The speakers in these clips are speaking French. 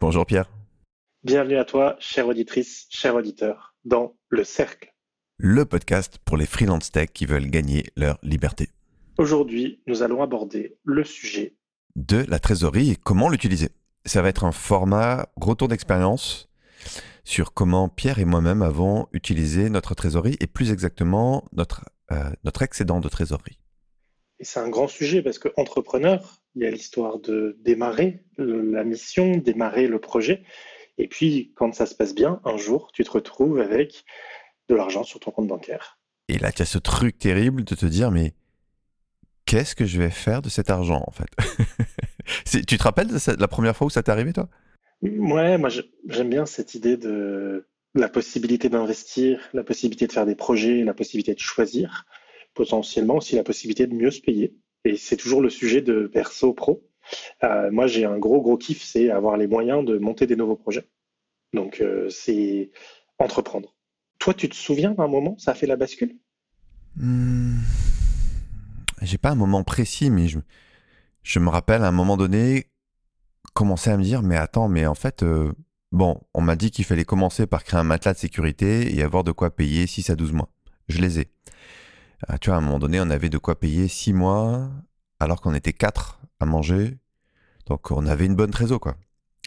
Bonjour Pierre. Bienvenue à toi, chère auditrice, cher auditeur, dans Le Cercle. Le podcast pour les freelance tech qui veulent gagner leur liberté. Aujourd'hui, nous allons aborder le sujet de la trésorerie et comment l'utiliser. Ça va être un format retour d'expérience sur comment Pierre et moi-même avons utilisé notre trésorerie et plus exactement notre, euh, notre excédent de trésorerie. Et c'est un grand sujet parce que entrepreneur, il y a l'histoire de démarrer la mission, démarrer le projet. Et puis, quand ça se passe bien, un jour, tu te retrouves avec de l'argent sur ton compte bancaire. Et là, tu as ce truc terrible de te dire, mais qu'est-ce que je vais faire de cet argent, en fait? Tu te rappelles de la première fois où ça t'est arrivé, toi? Ouais, moi, j'aime bien cette idée de la possibilité d'investir, la possibilité de faire des projets, la possibilité de choisir potentiellement aussi la possibilité de mieux se payer. Et c'est toujours le sujet de perso pro. Euh, moi, j'ai un gros, gros kiff, c'est avoir les moyens de monter des nouveaux projets. Donc, euh, c'est entreprendre. Toi, tu te souviens d'un moment, ça a fait la bascule? Hmm. J'ai pas un moment précis, mais je, je me rappelle à un moment donné commencer à me dire, mais attends, mais en fait, euh, bon, on m'a dit qu'il fallait commencer par créer un matelas de sécurité et avoir de quoi payer 6 à 12 mois. Je les ai. Ah, tu vois, à un moment donné, on avait de quoi payer six mois, alors qu'on était quatre à manger. Donc, on avait une bonne trésor, quoi.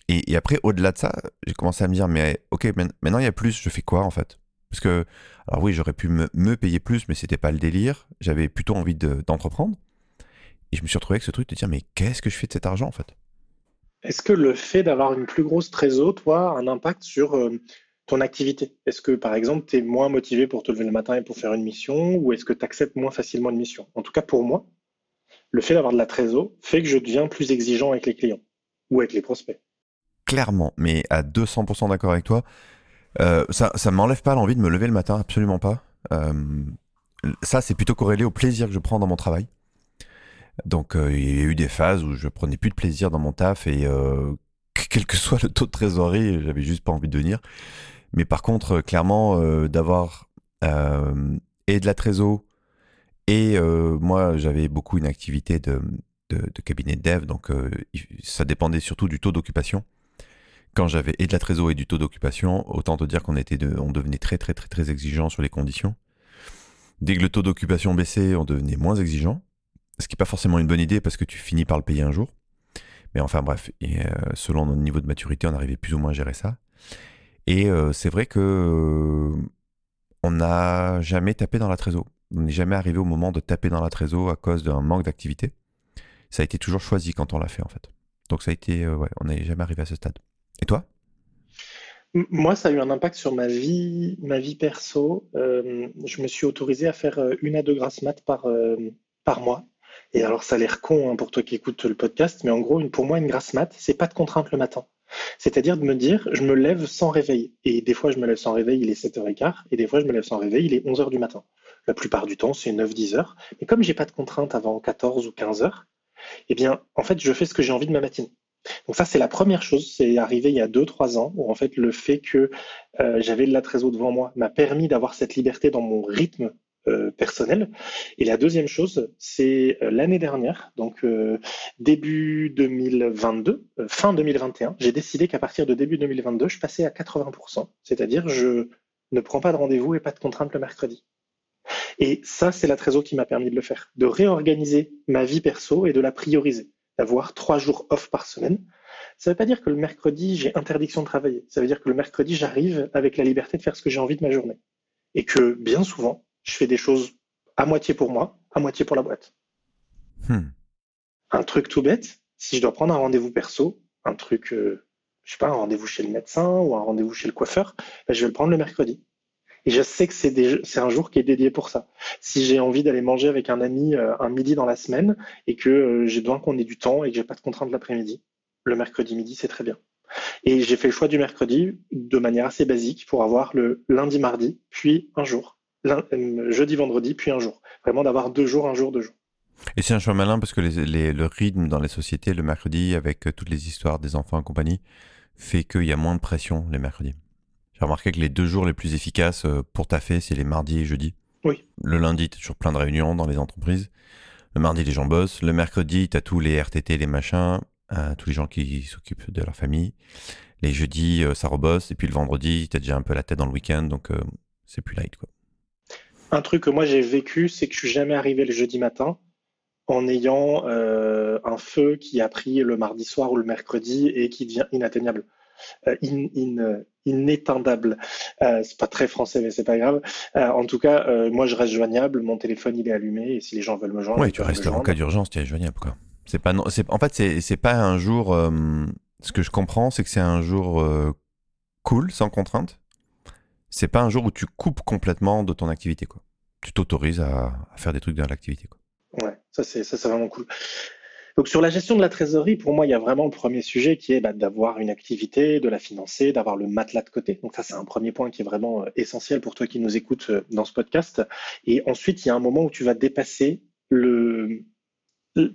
Et, après, au-delà de ça, j'ai commencé à me dire, mais ok, maintenant il y a plus, je fais quoi en fait? Parce que, alors oui, j'aurais pu me, payer plus, mais c'était pas le délire. J'avais plutôt envie d'entreprendre. et je me suis retrouvé avec ce truc de dire, mais qu'est-ce que je fais de cet argent en fait? Est-ce que le fait d'avoir une plus grosse trésor, toi, a un impact sur euh, ton activité Est-ce que, par exemple, tu es moins motivé pour te lever le matin et pour faire une mission ou est-ce que tu acceptes moins facilement une mission? En tout cas, pour moi, le fait d'avoir de la trésor fait que je deviens plus exigeant avec les clients ou avec les prospects. Clairement, mais à 200% d'accord avec toi. Euh, ça ne m'enlève pas l'envie de me lever le matin, absolument pas. Euh, ça, c'est plutôt corrélé au plaisir que je prends dans mon travail. Donc, euh, il y a eu des phases où je prenais plus de plaisir dans mon taf et quel que soit le taux de trésorerie, j'avais juste pas envie de venir. Mais par contre, euh, clairement, euh, d'avoir euh, et de la trésor et moi, j'avais beaucoup une activité de, cabinet de dev, donc ça dépendait surtout du taux d'occupation. Quand j'avais et de la trésor et du taux d'occupation, autant te dire qu'on était on devenait très très très très exigeant sur les conditions. Dès que le taux d'occupation baissait, on devenait moins exigeant, ce qui n'est pas forcément une bonne idée parce que tu finis par le payer un jour. Mais enfin bref, et, selon notre niveau de maturité, on arrivait plus ou moins à gérer ça. Et euh, c'est vrai que euh, on n'a jamais tapé dans la trésor. On n'est jamais arrivé au moment de taper dans la trésor à cause d'un manque d'activité. Ça a été toujours choisi quand on l'a fait en fait. Donc ça a été, euh, ouais, on n'est jamais arrivé à ce stade. Et toi? Moi, ça a eu un impact sur ma vie, ma vie perso. je me suis autorisé à faire une à deux grasses mat par, par mois. Et alors, ça a l'air con hein, pour toi qui écoutes le podcast, mais en gros, pour moi, une grasse mat, c'est pas de contrainte le matin. C'est-à-dire de me dire, je me lève sans réveil. Et des fois, je me lève sans réveil, il est 7h15, et des fois, je me lève sans réveil, il est 11h du matin. La plupart du temps, c'est 9-10 heures. Mais comme j'ai pas de contrainte avant 14 ou 15 heures, eh bien, en fait, je fais ce que j'ai envie de ma matinée. Donc ça, c'est la première chose. C'est arrivé il y a 2-3 ans, où en fait, le fait que euh, j'avais de la trésor devant moi m'a permis d'avoir cette liberté dans mon rythme euh, personnel. Et la deuxième chose, c'est euh, l'année dernière, donc euh, début 2022, fin 2021, j'ai décidé qu'à partir de début 2022, je passais à 80%, c'est-à-dire je ne prends pas de rendez-vous et pas de contrainte le mercredi. Et ça, c'est la trésor qui m'a permis de le faire, de réorganiser ma vie perso et de la prioriser, d'avoir trois jours off par semaine. Ça ne veut pas dire que le mercredi, j'ai interdiction de travailler. Ça veut dire que le mercredi, j'arrive avec la liberté de faire ce que j'ai envie de ma journée. Et que bien souvent, je fais des choses à moitié pour moi, à moitié pour la boîte. Hmm. Un truc tout bête, si je dois prendre un rendez-vous perso, un truc, euh, je sais pas, un rendez-vous chez le médecin ou un rendez-vous chez le coiffeur, ben, je vais le prendre le mercredi. Et je sais que c'est un jour qui est dédié pour ça. Si j'ai envie d'aller manger avec un ami euh, un midi dans la semaine et que euh, j'ai besoin qu'on ait du temps et que j'ai pas de contrainte l'après-midi, le mercredi midi, c'est très bien. Et j'ai fait le choix du mercredi de manière assez basique pour avoir le lundi, mardi, puis un jour. Euh, jeudi, vendredi, puis un jour. Vraiment d'avoir deux jours, un jour, deux jours. Et c'est un choix malin parce que le rythme dans les sociétés, le mercredi, avec euh, toutes les histoires des enfants et compagnie, fait qu'il y a moins de pression les mercredis. J'ai remarqué que les deux jours les plus efficaces euh, pour taffer, c'est les mardis et jeudis. Oui. Le lundi, tu as toujours plein de réunions dans les entreprises. Le mardi, les gens bossent. Le mercredi, tu as tous les RTT, les machins, tous les gens qui s'occupent de leur famille. Les jeudis, ça rebosse, et puis le vendredi, t'as déjà un peu la tête dans le week-end, donc c'est plus light, quoi. Un truc que moi j'ai vécu, c'est que je suis jamais arrivé le jeudi matin en ayant un feu qui a pris le mardi soir ou le mercredi et qui devient inatteignable. in, in, inéteindable. Euh, c'est pas très français, mais c'est pas grave. Euh, en tout cas, euh, moi, je reste joignable. Mon téléphone, il est allumé. Et si les gens veulent me joindre, oui, tu restes en cas d'urgence, tu es joignable, quoi. C'est pas non, c'est en fait, c'est c'est pas un jour. Euh, ce que je comprends, c'est que c'est un jour euh, cool, sans contrainte. C'est pas un jour où tu coupes complètement de ton activité, quoi. Tu t'autorises à, faire des trucs dans l'activité. Ouais, ça c'est ça c'est vraiment cool. Donc sur la gestion de la trésorerie, pour moi, il y a vraiment le premier sujet qui est bah, d'avoir une activité, de la financer, d'avoir le matelas de côté. Donc ça, c'est un premier point qui est vraiment euh, essentiel pour toi qui nous écoutes euh, dans ce podcast. Et ensuite, il y a un moment où tu vas dépasser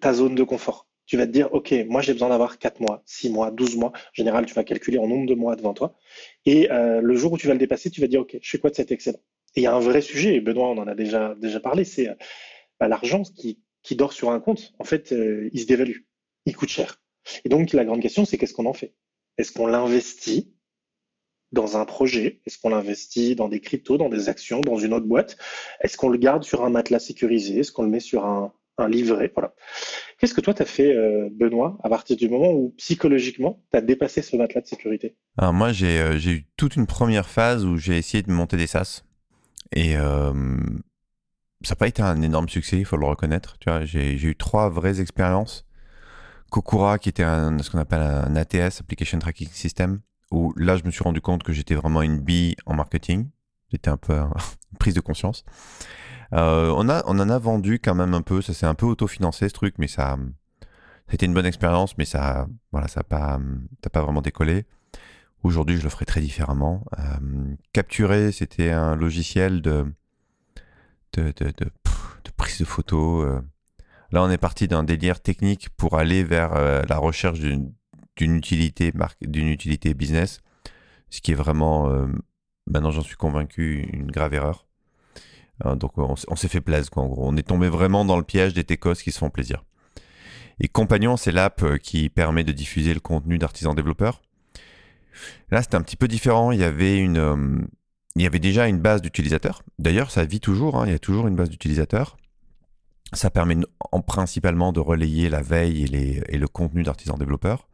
ta zone de confort. Tu vas te dire, OK, moi j'ai besoin d'avoir 4 mois, 6 mois, 12 mois. En général, tu vas calculer en nombre de mois devant toi. Et euh, le jour où tu vas le dépasser, tu vas dire, OK, je fais quoi de cet excédent? Et il y a un vrai sujet, et Benoît, on en a déjà, déjà parlé, c'est bah, l'argent qui qui dort sur un compte, en fait, euh, il se dévalue. Il coûte cher. Et donc, la grande question, c'est qu'est-ce qu'on en fait? Est-ce qu'on l'investit dans un projet? Est-ce qu'on l'investit dans des cryptos, dans des actions, dans une autre boîte? Est-ce qu'on le garde sur un matelas sécurisé? Est-ce qu'on le met sur un, livret Voilà. Qu'est-ce que toi, tu as fait, euh, Benoît, à partir du moment où psychologiquement, tu as dépassé ce matelas de sécurité? Moi, euh, j'ai eu toute une première phase où j'ai essayé de monter des SaaS. Et ça n'a pas été un énorme succès, il faut le reconnaître. J'ai eu trois vraies expériences. Kokura, qui était un, ce qu'on appelle un ATS, Application Tracking System, où là, je me suis rendu compte que j'étais vraiment une bille en marketing. J'étais un peu prise de conscience. Euh, on, a, on en a vendu quand même un peu, ça s'est un peu autofinancé ce truc, mais ça, c'était une bonne expérience, mais ça, voilà, ça n'a pas, pas vraiment décollé. Aujourd'hui, je le ferai très différemment. Euh, capturer, c'était un logiciel de, de, de, prise de photos. Euh. Là, on est parti d'un délire technique pour aller vers la recherche d'une utilité, d'une utilité business, ce qui est vraiment, maintenant j'en suis convaincu, une grave erreur. Donc on, s'est fait plaisir, quoi, en gros. On est tombé vraiment dans le piège des techos qui se font plaisir. Et Compagnon, c'est l'app qui permet de diffuser le contenu d'artisans développeurs. Là, c'était un petit peu différent. Il y avait une, il y avait déjà une base d'utilisateurs. D'ailleurs, ça vit toujours, hein, il y a toujours une base d'utilisateurs. Ça permet en, principalement de relayer la veille et, le contenu d'artisans développeurs.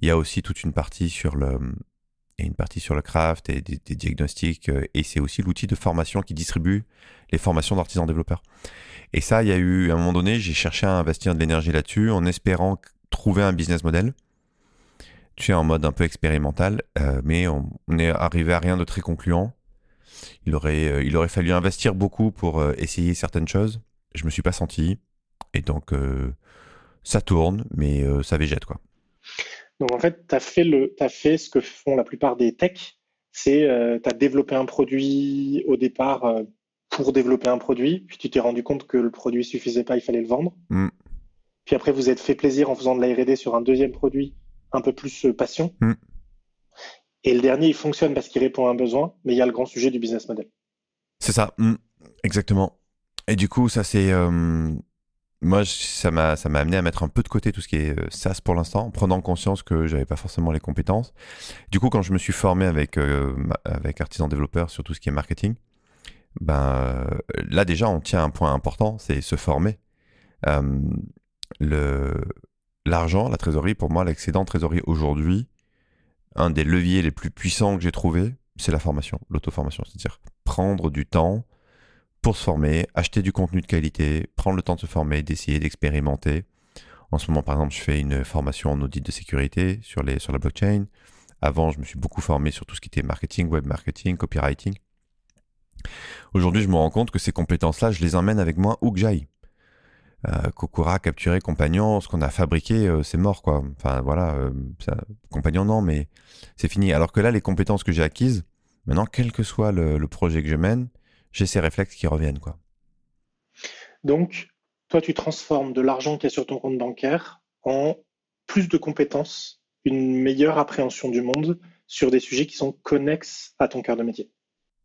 Il y a aussi toute une partie sur le, une partie sur le craft et des, diagnostics, euh, et c'est aussi l'outil de formation qui distribue les formations d'artisans développeurs. Et ça, il y a eu, à un moment donné, j'ai cherché à investir de l'énergie là-dessus en espérant trouver un business model. Tu sais, en mode un peu expérimental, euh, mais on, on est arrivé à rien de très concluant. Il aurait, euh, il aurait fallu investir beaucoup pour euh, essayer certaines choses. Je me suis pas senti. Et donc, euh, ça tourne, mais ça végète, quoi. Donc, en fait, tu as, fait le, as fait ce que font la plupart des techs. C'est, tu as développé un produit au départ pour développer un produit, puis tu t'es rendu compte que le produit suffisait pas, il fallait le vendre. Mm. Puis après, vous êtes fait plaisir en faisant de la R&D sur un deuxième produit un peu plus passion. Mm. Et le dernier, il fonctionne parce qu'il répond à un besoin, mais il y a le grand sujet du business model. C'est ça, mm, exactement. Et du coup, ça c'est... Euh, moi, ça m'a, ça m'a amené à mettre un peu de côté tout ce qui est euh, SaaS pour l'instant, en prenant conscience que j'avais pas forcément les compétences. Du coup, quand je me suis formé avec, euh, avec Artisan Développeur sur tout ce qui est marketing, ben, là déjà, on tient un point important, c'est se former. le, l'argent, la trésorerie, pour moi, l'excédent de trésorerie aujourd'hui, un des leviers les plus puissants que j'ai trouvé, c'est la formation, l'auto-formation. C'est-à-dire prendre du temps pour se former, acheter du contenu de qualité, prendre le temps de se former, d'essayer d'expérimenter. En ce moment, par exemple, je fais une formation en audit de sécurité sur, les, sur la blockchain. Avant, je me suis beaucoup formé sur tout ce qui était marketing, web marketing, copywriting. Aujourd'hui, je me rends compte que ces compétences-là, je les emmène avec moi où que j'aille. Euh, Kokura, capturé, compagnon, ce qu'on a fabriqué, euh, c'est mort, quoi. Enfin, voilà, euh, compagnon, non, mais c'est fini. Alors que là, les compétences que j'ai acquises, maintenant, quel que soit le, projet que je mène, j'ai ces réflexes qui reviennent, quoi. Donc, toi, tu transformes de l'argent qui est sur ton compte bancaire en plus de compétences, une meilleure appréhension du monde sur des sujets qui sont connexes à ton cœur de métier.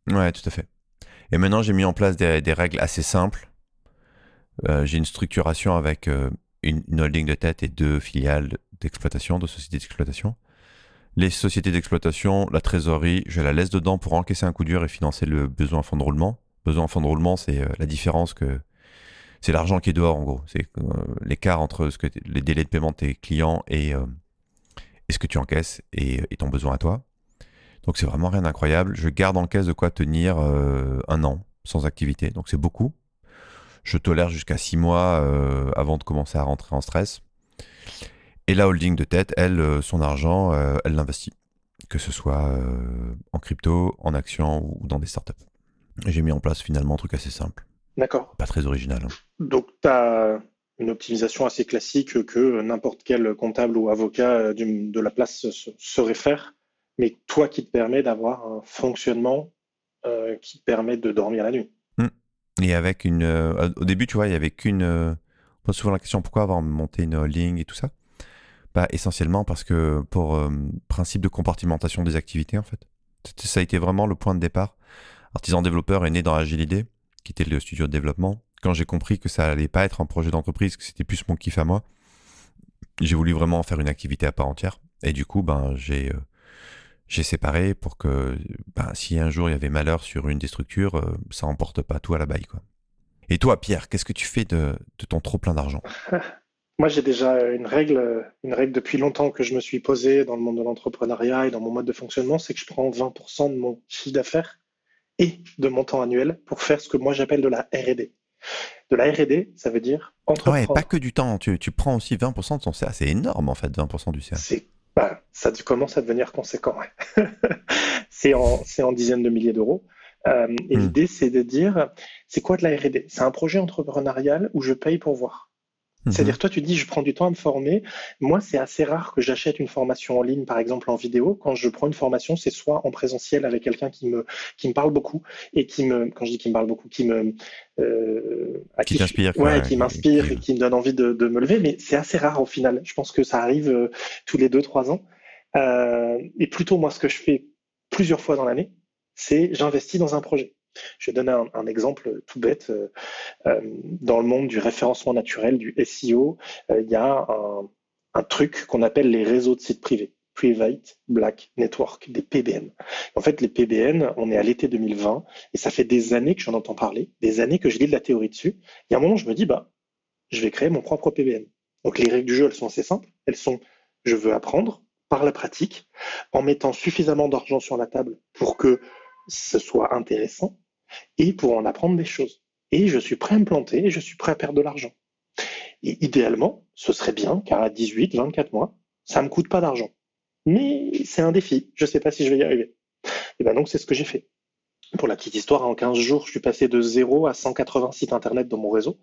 Ouais, tout à fait. Et maintenant, j'ai mis en place des règles assez simples euh, j'ai une structuration avec euh, une, holding de tête et deux filiales d'exploitation, de sociétés d'exploitation. Les sociétés d'exploitation, la trésorerie, je la laisse dedans pour encaisser un coup dur et financer le besoin en fonds de roulement. Besoin en fonds de roulement, c'est euh, la différence que c'est l'argent qui est dehors en gros. C'est euh, l'écart entre ce que les délais de paiement de tes clients et, euh, ce que tu encaisses et, ton besoin à toi. Donc c'est vraiment rien d'incroyable. Je garde en caisse de quoi tenir un an sans activité. Donc c'est beaucoup. Je tolère jusqu'à six mois avant de commencer à rentrer en stress. Et la holding de tête, elle, euh, son argent, euh, elle l'investit. Que ce soit euh, en crypto, en actions ou dans des startups. J'ai mis en place finalement un truc assez simple. D'accord. Pas très original. Hein. Donc, tu as une optimisation assez classique que n'importe quel comptable ou avocat de la place saurait faire, mais toi qui te permet d'avoir un fonctionnement qui te permet de dormir la nuit. Mmh. Et avec une. au début, tu vois, il n'y avait qu'une. on pose souvent la question pourquoi avoir monté une holding et tout ça? Pas essentiellement parce que pour euh, principe de compartimentation des activités, en fait. Ça a été vraiment le point de départ. Artisan développeur est né dans Agilité, qui était le studio de développement. Quand j'ai compris que ça allait pas être un projet d'entreprise, que c'était plus mon kiff à moi, j'ai voulu vraiment en faire une activité à part entière. Et du coup, ben, j'ai euh, j'ai séparé pour que ben, si un jour il y avait malheur sur une des structures, euh, ça emporte pas tout à la baille. Quoi. Et toi, Pierre, qu'est-ce que tu fais de ton trop plein d'argent? Moi, j'ai déjà une règle, une règle depuis longtemps que je me suis posée dans le monde de l'entrepreneuriat et dans mon mode de fonctionnement, c'est que je prends 20% de mon chiffre d'affaires et de mon temps annuel pour faire ce que moi j'appelle de la R&D. De la R&D, ça veut dire entreprendre. Ouais, pas que du temps. Tu, tu prends aussi 20% de ton CA. C'est énorme en fait, 20% du CA. C'est, bah, ça commence à devenir conséquent. c'est en, en dizaines de milliers d'euros. Euh, et hmm. l'idée, c'est de dire, c'est quoi de la R&D C'est un projet entrepreneurial où je paye pour voir. Mhm. C'est-à-dire, toi, tu dis, je prends du temps à me former. Moi, c'est assez rare que j'achète une formation en ligne, par exemple en vidéo. Quand je prends une formation, c'est soit en présentiel avec quelqu'un qui me, qui me parle beaucoup et qui me, quand je dis qui me parle beaucoup, qui me, euh, qui, t'inspire, ouais, qui m'inspire et qui me donne envie de, de me lever. Mais c'est assez rare au final. Je pense que ça arrive euh, tous les deux, trois ans. Euh, et plutôt, moi, ce que je fais plusieurs fois dans l'année, c'est j'investis dans un projet. Je vais donner un, exemple tout bête. Euh, euh, dans le monde du référencement naturel, du SEO, euh, il y a un, truc qu'on appelle les réseaux de sites privés. Private Black Network, des PBN. En fait, les PBN, on est à l'été 2020 et ça fait des années que j'en entends parler, des années que je lis de la théorie dessus. Y a un moment, je me dis, bah, je vais créer mon propre PBN. Donc, les règles du jeu, elles sont assez simples. Elles sont, je veux apprendre par la pratique en mettant suffisamment d'argent sur la table pour que ce soit intéressant et pour en apprendre des choses. Et je suis prêt à me planter et je suis prêt à perdre de l'argent. Et idéalement, ce serait bien car à 18, 24 mois, ça ne me coûte pas d'argent. Mais c'est un défi. Je ne sais pas si je vais y arriver. Et ben donc, c'est ce que j'ai fait. Pour la petite histoire, en 15 jours, je suis passé de 0 à 180 sites internet dans mon réseau.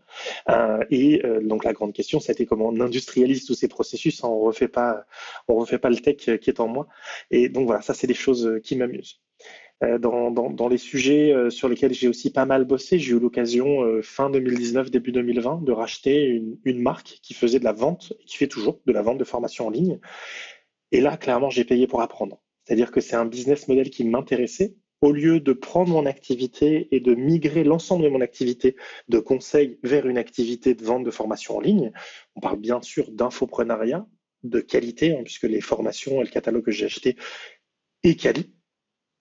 Euh, et euh, donc la grande question, c'était comment on industrialise tous ces processus. On refait pas, on refait pas le tech qui est en moi. Et donc voilà, ça c'est des choses qui m'amusent. Euh, dans, les sujets euh, sur lesquels j'ai aussi pas mal bossé. J'ai eu l'occasion euh, fin 2019, début 2020 de racheter une, une, marque qui faisait de la vente, qui fait toujours de la vente de formation en ligne. Et là, clairement, j'ai payé pour apprendre. C'est-à-dire que c'est un business model qui m'intéressait. Au lieu de prendre mon activité et de migrer l'ensemble de mon activité de conseil vers une activité de vente de formation en ligne, on parle bien sûr d'infoprenariat, de qualité, hein, puisque les formations et le catalogue que j'ai acheté est quali.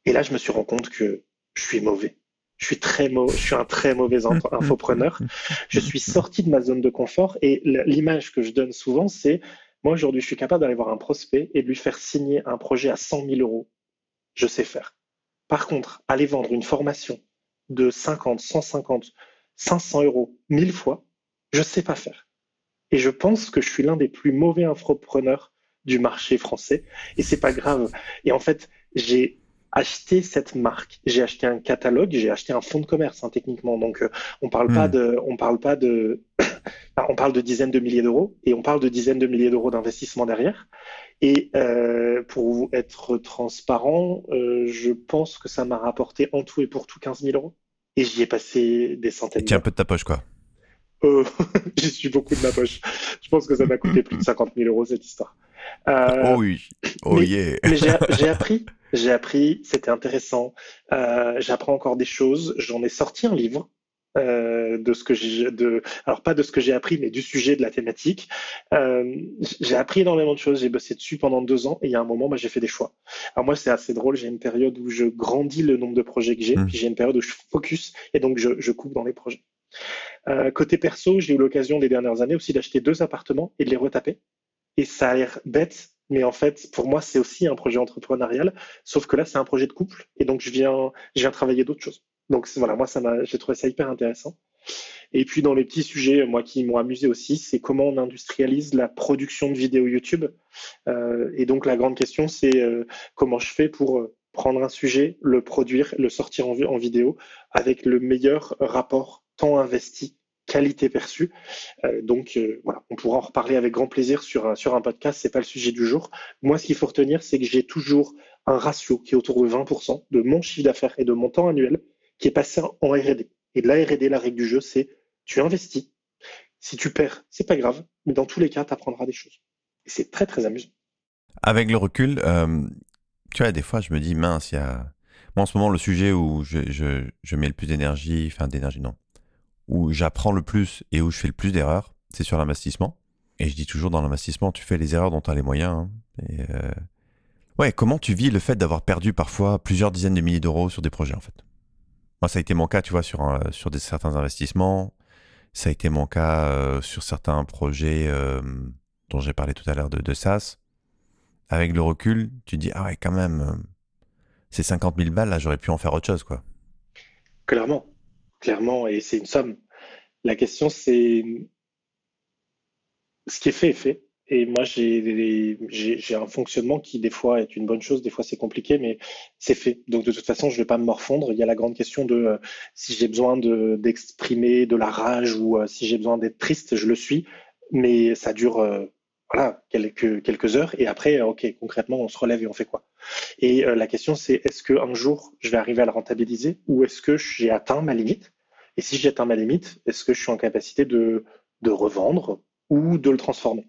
Et là, je me suis rendu compte que je suis mauvais. Je suis très mauvais, je suis un très mauvais infopreneur. Je suis sorti de ma zone de confort et l'image que je donne souvent, c'est moi aujourd'hui, je suis capable d'aller voir un prospect et de lui faire signer un projet à 100 000 euros. Je sais faire. Par contre, aller vendre une formation de 50, 150, 500 euros mille fois, je sais pas faire. Et je pense que je suis l'un des plus mauvais infopreneurs du marché français et c'est pas grave. Et en fait, j'ai acheter cette marque. J'ai acheté un catalogue, j'ai acheté un fonds de commerce hein, techniquement. Donc euh, on parle pas hmm. de, on parle pas de, on parle de dizaines de milliers d'euros et on parle de dizaines de milliers d'euros d'investissement derrière. Et euh, pour être transparent, euh, je pense que ça m'a rapporté en tout et pour tout 15 000 euros. Et j'y ai passé des centaines. Tiens un peu de ta poche quoi. J'y suis beaucoup de ma poche. Je pense que ça m'a coûté plus de 50 000 euros cette histoire. Oh oui, oh yeah. mais j'ai appris, j'ai appris, c'était intéressant. Euh, J'apprends encore des choses. J'en ai sorti un livre euh, de ce que j'ai, de, alors pas de ce que j'ai appris, mais du sujet de la thématique. Euh, j'ai appris énormément de choses. J'ai bossé dessus pendant deux ans et il y a un moment, bah, j'ai fait des choix. Alors moi, c'est assez drôle. J'ai une période où je grandis le nombre de projets que j'ai, mmh. puis j'ai une période où je focus et donc je, je coupe dans les projets. Euh, côté perso, j'ai eu l'occasion les dernières années aussi d'acheter deux appartements et de les retaper. Et ça a l'air bête, mais en fait, pour moi, c'est aussi un projet entrepreneurial, sauf que là, c'est un projet de couple, et donc je viens, travailler d'autres choses. Donc voilà, moi, j'ai trouvé ça hyper intéressant. Et puis dans les petits sujets, moi, qui m'ont amusé aussi, c'est comment on industrialise la production de vidéos YouTube. Euh, et donc la grande question, c'est euh, comment je fais pour euh, prendre un sujet, le produire, le sortir en vidéo avec le meilleur rapport temps investi qualité perçue. Euh, donc euh, voilà, on pourra en reparler avec grand plaisir sur un, sur un podcast, c'est pas le sujet du jour. Moi, ce qu'il faut retenir, c'est que j'ai toujours un ratio qui est autour de 20% de mon chiffre d'affaires et de mon temps annuel qui est passé en R&D. Et de la R&D, la règle du jeu, c'est tu investis. Si tu perds, c'est pas grave, mais dans tous les cas, tu apprendras des choses. Et c'est très très amusant. Avec le recul, euh, tu vois, des fois, je me dis mince, il y a moi en ce moment le sujet où je, je, je mets le plus d'énergie, enfin d'énergie non, où j'apprends le plus et où je fais le plus d'erreurs, c'est sur l'investissement. Et je dis toujours dans l'investissement, tu fais les erreurs dont tu as les moyens. Hein. Et euh, Ouais, comment tu vis le fait d'avoir perdu parfois plusieurs dizaines de milliers d'euros sur des projets en fait? Moi, ça a été mon cas, tu vois, sur, sur des, certains investissements. Ça a été mon cas euh, sur certains projets euh, dont j'ai parlé tout à l'heure de, de SaaS. Avec le recul, tu te dis, ah ouais, quand même, ces 50 000 balles, là, j'aurais pu en faire autre chose, quoi. Clairement clairement, et c'est une somme. La question, c'est ce qui est fait est fait. Et moi, j'ai un fonctionnement qui, des fois, est une bonne chose, des fois, c'est compliqué, mais c'est fait. Donc, de toute façon, je ne vais pas me morfondre. Il y a la grande question de euh, si j'ai besoin d'exprimer de, la rage ou euh, si j'ai besoin d'être triste, je le suis. Mais ça dure euh, quelques, quelques heures. Et après, OK, concrètement, on se relève et on fait quoi? Et la question, c'est est-ce qu'un jour, je vais arriver à le rentabiliser ou est-ce que j'ai atteint ma limite? Et si j'ai atteint ma limite, est-ce que je suis en capacité de, revendre ou de le transformer?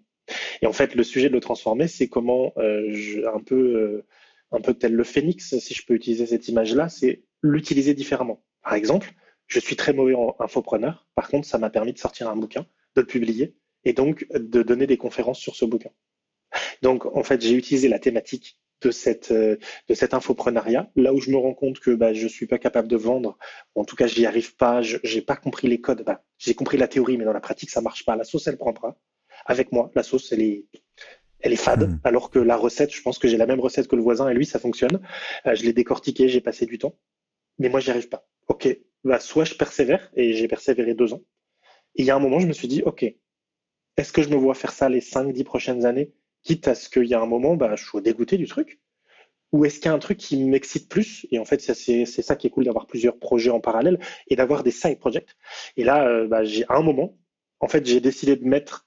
Et en fait, le sujet de le transformer, c'est comment, euh, un, euh, un peu tel le phénix, si je peux utiliser cette image-là, c'est l'utiliser différemment. Par exemple, je suis très mauvais en infopreneur. Par contre, ça m'a permis de sortir un bouquin, de le publier et donc de donner des conférences sur ce bouquin. Donc, en fait, j'ai utilisé la thématique de cette euh, de cet infoprenariat. Là où je me rends compte que bah, je suis pas capable de vendre en tout cas j'y arrive pas je j'ai pas compris les codes bah, j'ai compris la théorie mais dans la pratique ça marche pas. La sauce elle prend pas. Avec moi la sauce elle est elle est fade. Hmm. alors que la recette je pense que j'ai la même recette que le voisin et lui ça fonctionne. Euh, je l'ai décortiqué j'ai passé du temps. Mais moi j'y arrive pas. Ok bah soit je persévère et j'ai persévéré deux ans. Et il y a un moment je me suis dit ok est-ce que je me vois faire ça les 5-10 prochaines années, quitte à ce qu'il y a un moment, bah, je sois dégoûté du truc Ou est-ce qu'il y a un truc qui m'excite plus? Et en fait, c'est ça qui est cool d'avoir plusieurs projets en parallèle et d'avoir des side projects. Et là, euh, bah, j'ai un moment, en fait, j'ai décidé de mettre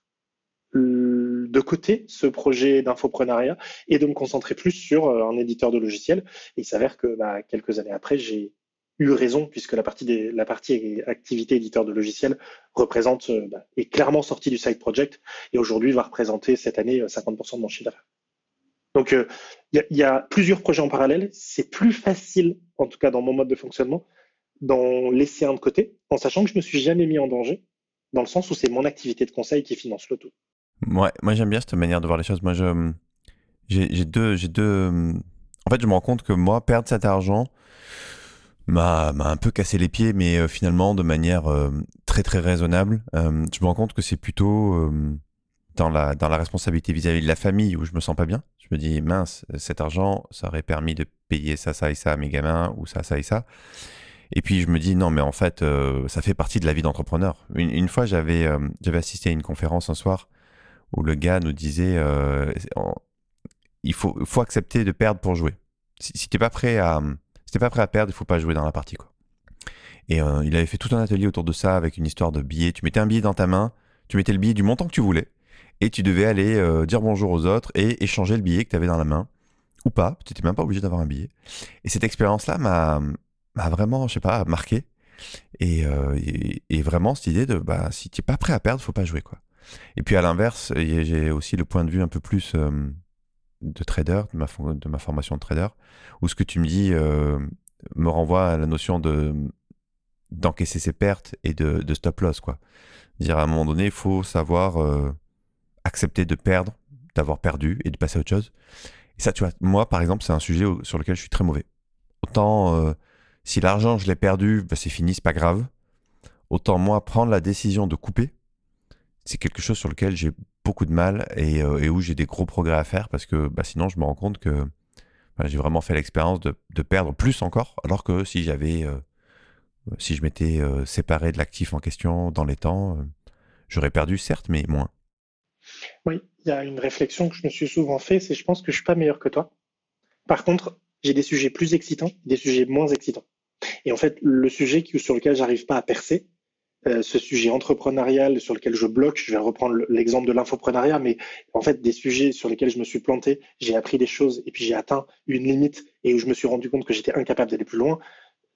de côté ce projet d'infoprenariat et de me concentrer plus sur euh, un éditeur de logiciels. Et il s'avère que bah, quelques années après, j'ai eu raison puisque la partie, la partie activité éditeur de logiciels représente, euh, bah, est clairement sortie du side project et aujourd'hui va représenter cette année 50% euh, de mon chiffre d'affaires. Donc il euh, y, y, a plusieurs projets en parallèle. C'est plus facile, en tout cas dans mon mode de fonctionnement, d'en laisser un de côté, en sachant que je me suis jamais mis en danger, dans le sens où c'est mon activité de conseil qui finance le tout. Moi j'aime bien cette manière de voir les choses. Moi, j'ai deux, j'ai deux. En fait, je me rends compte que moi, perdre cet argent, m'a un peu cassé les pieds, mais euh, finalement de manière euh, très très raisonnable. Euh, je me rends compte que c'est plutôt dans la dans la responsabilité vis-à-vis de la famille où je me sens pas bien. Je me dis mince, cet argent, ça aurait permis de payer ça, ça et ça à mes gamins ou ça, ça et ça. Et puis je me dis non, mais en fait, ça fait partie de la vie d'entrepreneur. Une, une, fois, j'avais j'avais assisté à une conférence un soir où le gars nous disait il faut faut accepter de perdre pour jouer. Si, si t'es pas prêt à t'es pas prêt à perdre, il faut pas jouer dans la partie quoi. Et euh, il avait fait tout un atelier autour de ça avec une histoire de billets. Tu mettais un billet dans ta main, tu mettais le billet du montant que tu voulais, et tu devais aller euh, dire bonjour aux autres et échanger le billet que tu avais dans la main, ou pas. Tu n'étais même pas obligé d'avoir un billet. Et cette expérience-là m'a, m'a vraiment, je sais pas, marqué. Et, euh, et, vraiment cette idée de, bah, si tu n'es pas prêt à perdre, faut pas jouer quoi. Et puis à l'inverse, j'ai aussi le point de vue un peu plus de trader, de ma, formation de trader, où ce que tu me dis euh, me renvoie à la notion de d'encaisser ses pertes et de, stop loss, quoi. Dire à un moment donné, il faut savoir euh, accepter de perdre, d'avoir perdu et de passer à autre chose. Ça, tu vois, moi, par exemple, c'est un sujet sur lequel je suis très mauvais. Autant, euh, si l'argent, je l'ai perdu, bah, c'est fini, c'est pas grave. Autant, moi, prendre la décision de couper, c'est quelque chose sur lequel j'ai beaucoup de mal et, euh, où j'ai des gros progrès à faire parce que bah, sinon, je me rends compte que bah, j'ai vraiment fait l'expérience de, perdre plus encore, alors que si j'avais euh, si je m'étais euh, séparé de l'actif en question dans les temps, j'aurais perdu certes, mais moins. Oui, il y a une réflexion que je me suis souvent fait, c'est je pense que je suis pas meilleur que toi. Par contre, j'ai des sujets plus excitants, des sujets moins excitants. Et en fait, le sujet sur lequel j'arrive pas à percer, ce sujet entrepreneurial sur lequel je bloque, je vais reprendre l'exemple de l'infoprenariat, mais en fait, des sujets sur lesquels je me suis planté, j'ai appris des choses et puis j'ai atteint une limite et où je me suis rendu compte que j'étais incapable d'aller plus loin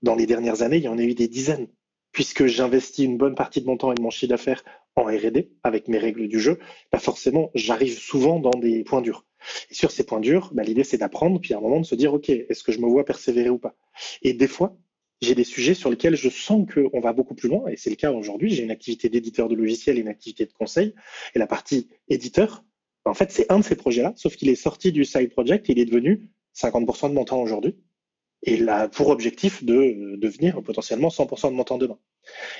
dans les dernières années, il y en a eu des dizaines. Puisque j'investis une bonne partie de mon temps et de mon chiffre d'affaires en R&D avec mes règles du jeu, bah forcément, j'arrive souvent dans des points durs. Et sur ces points durs, bah l'idée c'est d'apprendre, puis à un moment de se dire, OK, est-ce que je me vois persévérer ou pas? Et des fois, j'ai des sujets sur lesquels je sens qu'on va beaucoup plus loin, et c'est le cas aujourd'hui. J'ai une activité d'éditeur de logiciels et une activité de conseil. Et la partie éditeur, en fait, c'est un de ces projets-là, sauf qu'il est sorti du side project et il est devenu 50% de mon temps aujourd'hui et il a pour objectif de devenir potentiellement 100% de mon temps demain.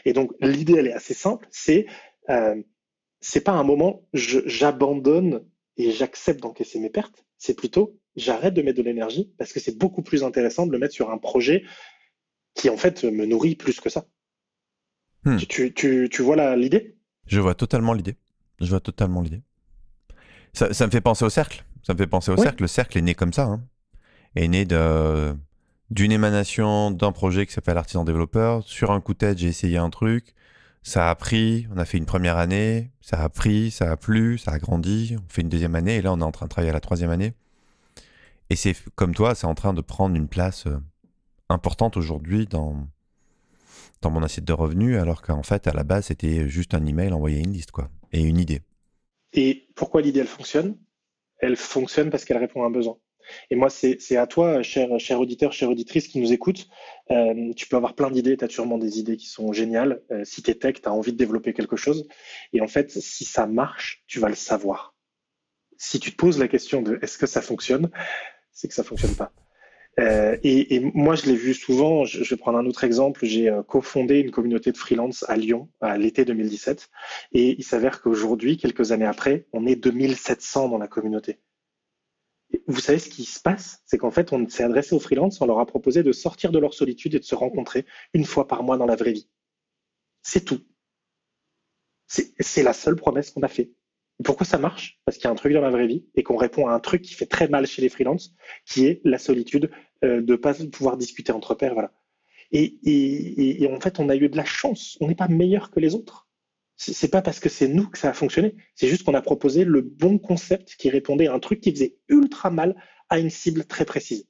Et donc l'idée elle est assez simple, c'est euh, c'est pas un moment j'abandonne et j'accepte d'encaisser mes pertes, c'est plutôt j'arrête de mettre de l'énergie parce que c'est beaucoup plus intéressant de le mettre sur un projet qui en fait me nourrit plus que ça. Hmm. Tu, tu, tu, vois l'idée? Je vois totalement l'idée. Je vois totalement l'idée. Ça, ça, me fait penser au cercle. Ça me fait penser au cercle. Le cercle est né comme ça. Hein. Est né d'une émanation d'un projet qui s'appelle Artisan Développeur. Sur un coup de tête, j'ai essayé un truc. Ça a pris, on a fait une première année, ça a pris, ça a plu, ça a grandi, on fait une deuxième année et là on est en train de travailler à la troisième année. Et c'est comme toi, c'est en train de prendre une place euh, importante aujourd'hui dans, dans mon assiette de revenus, alors qu'en fait, à la base, c'était juste un email envoyé à une liste, quoi, et une idée. Et pourquoi l'idée, elle fonctionne? Elle fonctionne parce qu'elle répond à un besoin. Et moi, c'est à toi, cher, cher auditeur, chère auditrice qui nous écoute. Euh, tu peux avoir plein d'idées, tu as sûrement des idées qui sont géniales. Euh, si tu es tech, tu as envie de développer quelque chose. Et en fait, si ça marche, tu vas le savoir. Si tu te poses la question de est-ce que ça fonctionne, c'est que ça fonctionne pas. Euh, et, et, moi, je l'ai vu souvent. Je, je, vais prendre un autre exemple. J'ai euh, cofondé une communauté de freelance à Lyon à l'été 2017. Et il s'avère qu'aujourd'hui, quelques années après, on est 2700 dans la communauté vous savez ce qui se passe? C'est qu'en fait, on s'est adressé aux freelances, on leur a proposé de sortir de leur solitude et de se rencontrer une fois par mois dans la vraie vie. C'est tout. C'est la seule promesse qu'on a fait. Pourquoi ça marche? Parce qu'il y a un truc dans la vraie vie et qu'on répond à un truc qui fait très mal chez les freelances, qui est la solitude euh, de ne pas pouvoir discuter entre pairs. Voilà. Et, en fait, on a eu de la chance. On n'est pas meilleur que les autres c'est pas parce que c'est nous que ça a fonctionné. C'est juste qu'on a proposé le bon concept qui répondait à un truc qui faisait ultra mal à une cible très précise.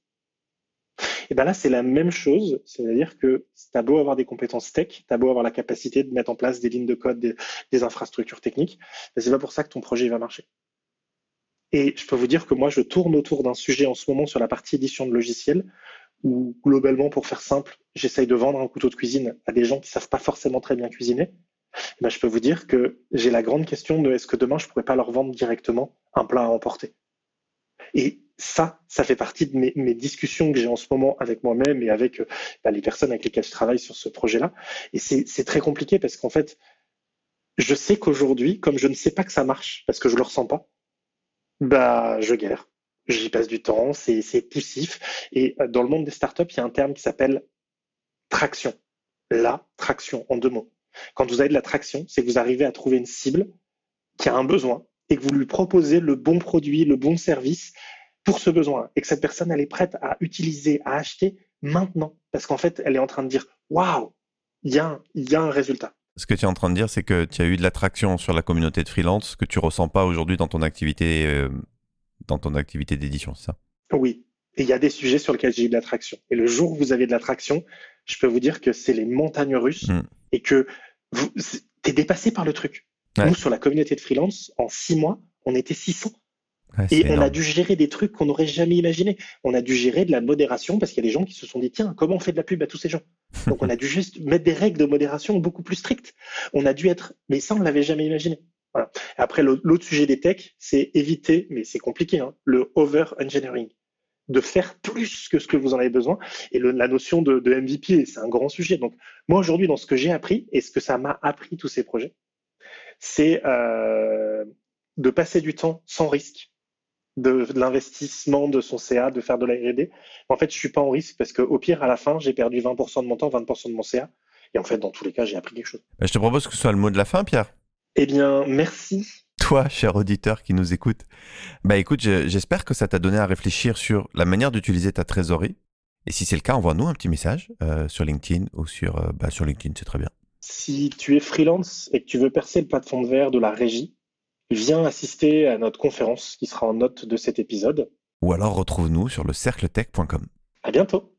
Et ben là, c'est la même chose. C'est-à-dire que tu as beau avoir des compétences tech, tu as beau avoir la capacité de mettre en place des lignes de code, des, infrastructures techniques, ben c'est pas pour ça que ton projet va marcher. Et je peux vous dire que moi, je tourne autour d'un sujet en ce moment sur la partie édition de logiciels où globalement, pour faire simple, j'essaye de vendre un couteau de cuisine à des gens qui savent pas forcément très bien cuisiner ben, je peux vous dire que j'ai la grande question de est-ce que demain je pourrais pas leur vendre directement un plat à emporter? Ça, ça fait partie de mes, discussions que j'ai en ce moment avec moi-même et avec ben, les personnes avec lesquelles je travaille sur ce projet-là. Et c'est très compliqué parce qu'en fait, je sais qu'aujourd'hui, comme je ne sais pas que ça marche parce que je le ressens pas, bah je galère. J'y passe du temps, c'est poussif. Et euh, dans le monde des startups, il y a un terme qui s'appelle traction. La traction, en deux mots. Quand vous avez de la traction, c'est que vous arrivez à trouver une cible qui a un besoin et que vous lui proposez le bon produit, le bon service pour ce besoin et que cette personne elle est prête à utiliser, à acheter maintenant parce qu'en fait elle est en train de dire waouh, il y, a un résultat. Ce que tu es en train de dire, c'est que tu as eu de l'attraction sur la communauté de freelance que tu ressens pas aujourd'hui dans ton activité, euh, dans ton activité d'édition, c'est ça? Oui. Et il y a des sujets sur lesquels j'ai eu de l'attraction. Et le jour où vous avez de l'attraction, je peux vous dire que c'est les montagnes russes mm. et que tu es dépassé par le truc. Nous, sur la communauté de freelance, en six mois, on était 600. Et on a dû gérer des trucs qu'on n'aurait jamais imaginé. On a dû gérer de la modération parce qu'il y a des gens qui se sont dit tiens, comment on fait de la pub à tous ces gens? Donc on a dû juste mettre des règles de modération beaucoup plus strictes. On a dû être, mais ça on l'avait jamais imaginé. Après l'autre sujet des techs, c'est éviter, mais c'est compliqué, hein, le over engineering de faire plus que ce que vous en avez besoin. Et la notion de, MVP, c'est un grand sujet. Donc, moi, aujourd'hui, dans ce que j'ai appris et ce que ça m'a appris, tous ces projets, c'est euh, de passer du temps sans risque de, l'investissement de son CA, de faire de la R&D. En fait, je suis pas en risque parce qu'au pire, à la fin, j'ai perdu 20% de mon temps, 20% de mon CA. Et en fait, dans tous les cas, j'ai appris quelque chose. Bah, je te propose que ce soit le mot de la fin, Pierre. Eh bien, merci. Toi, cher auditeur qui nous écoute. Bah écoute, j'espère que ça t'a donné à réfléchir sur la manière d'utiliser ta trésorerie. Et si c'est le cas, envoie-nous un petit message euh, sur LinkedIn ou sur, euh, bah, sur LinkedIn, c'est très bien. Si tu es freelance et que tu veux percer le plafond de verre de la régie, viens assister à notre conférence qui sera en note de cet épisode. Ou alors retrouve-nous sur le cercletech.com. À bientôt.